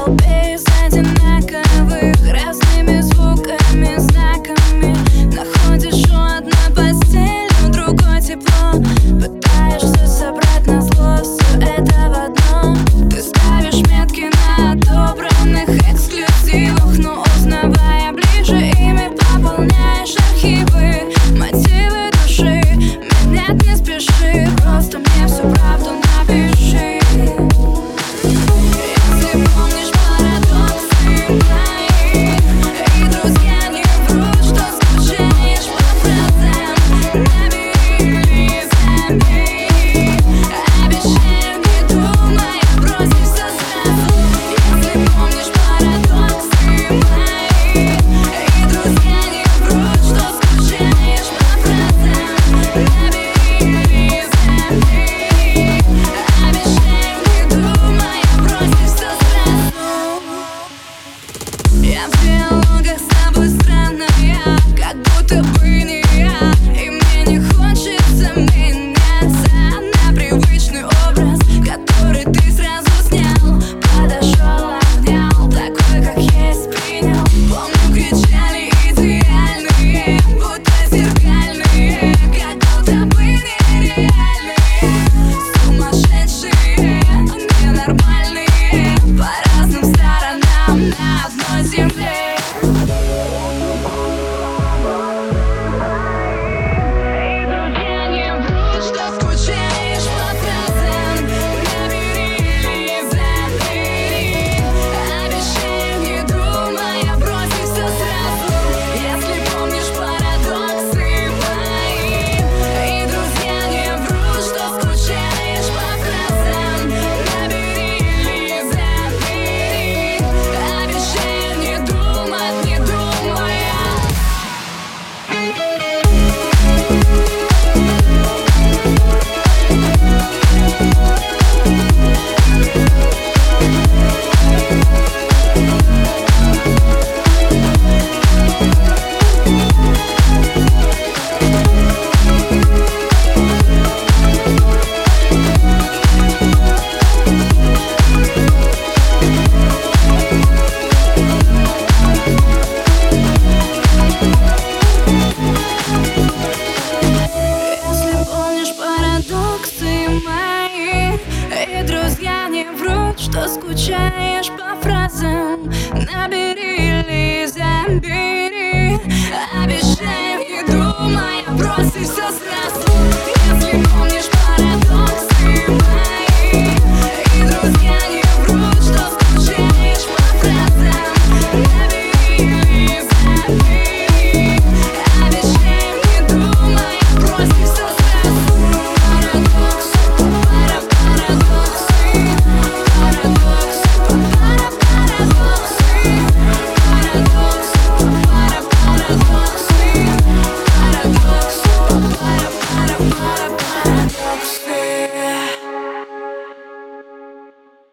I'll be. что скучаешь по фразам? Набери или забери. Обещаю, не думая, брось и все сразу Если помнишь,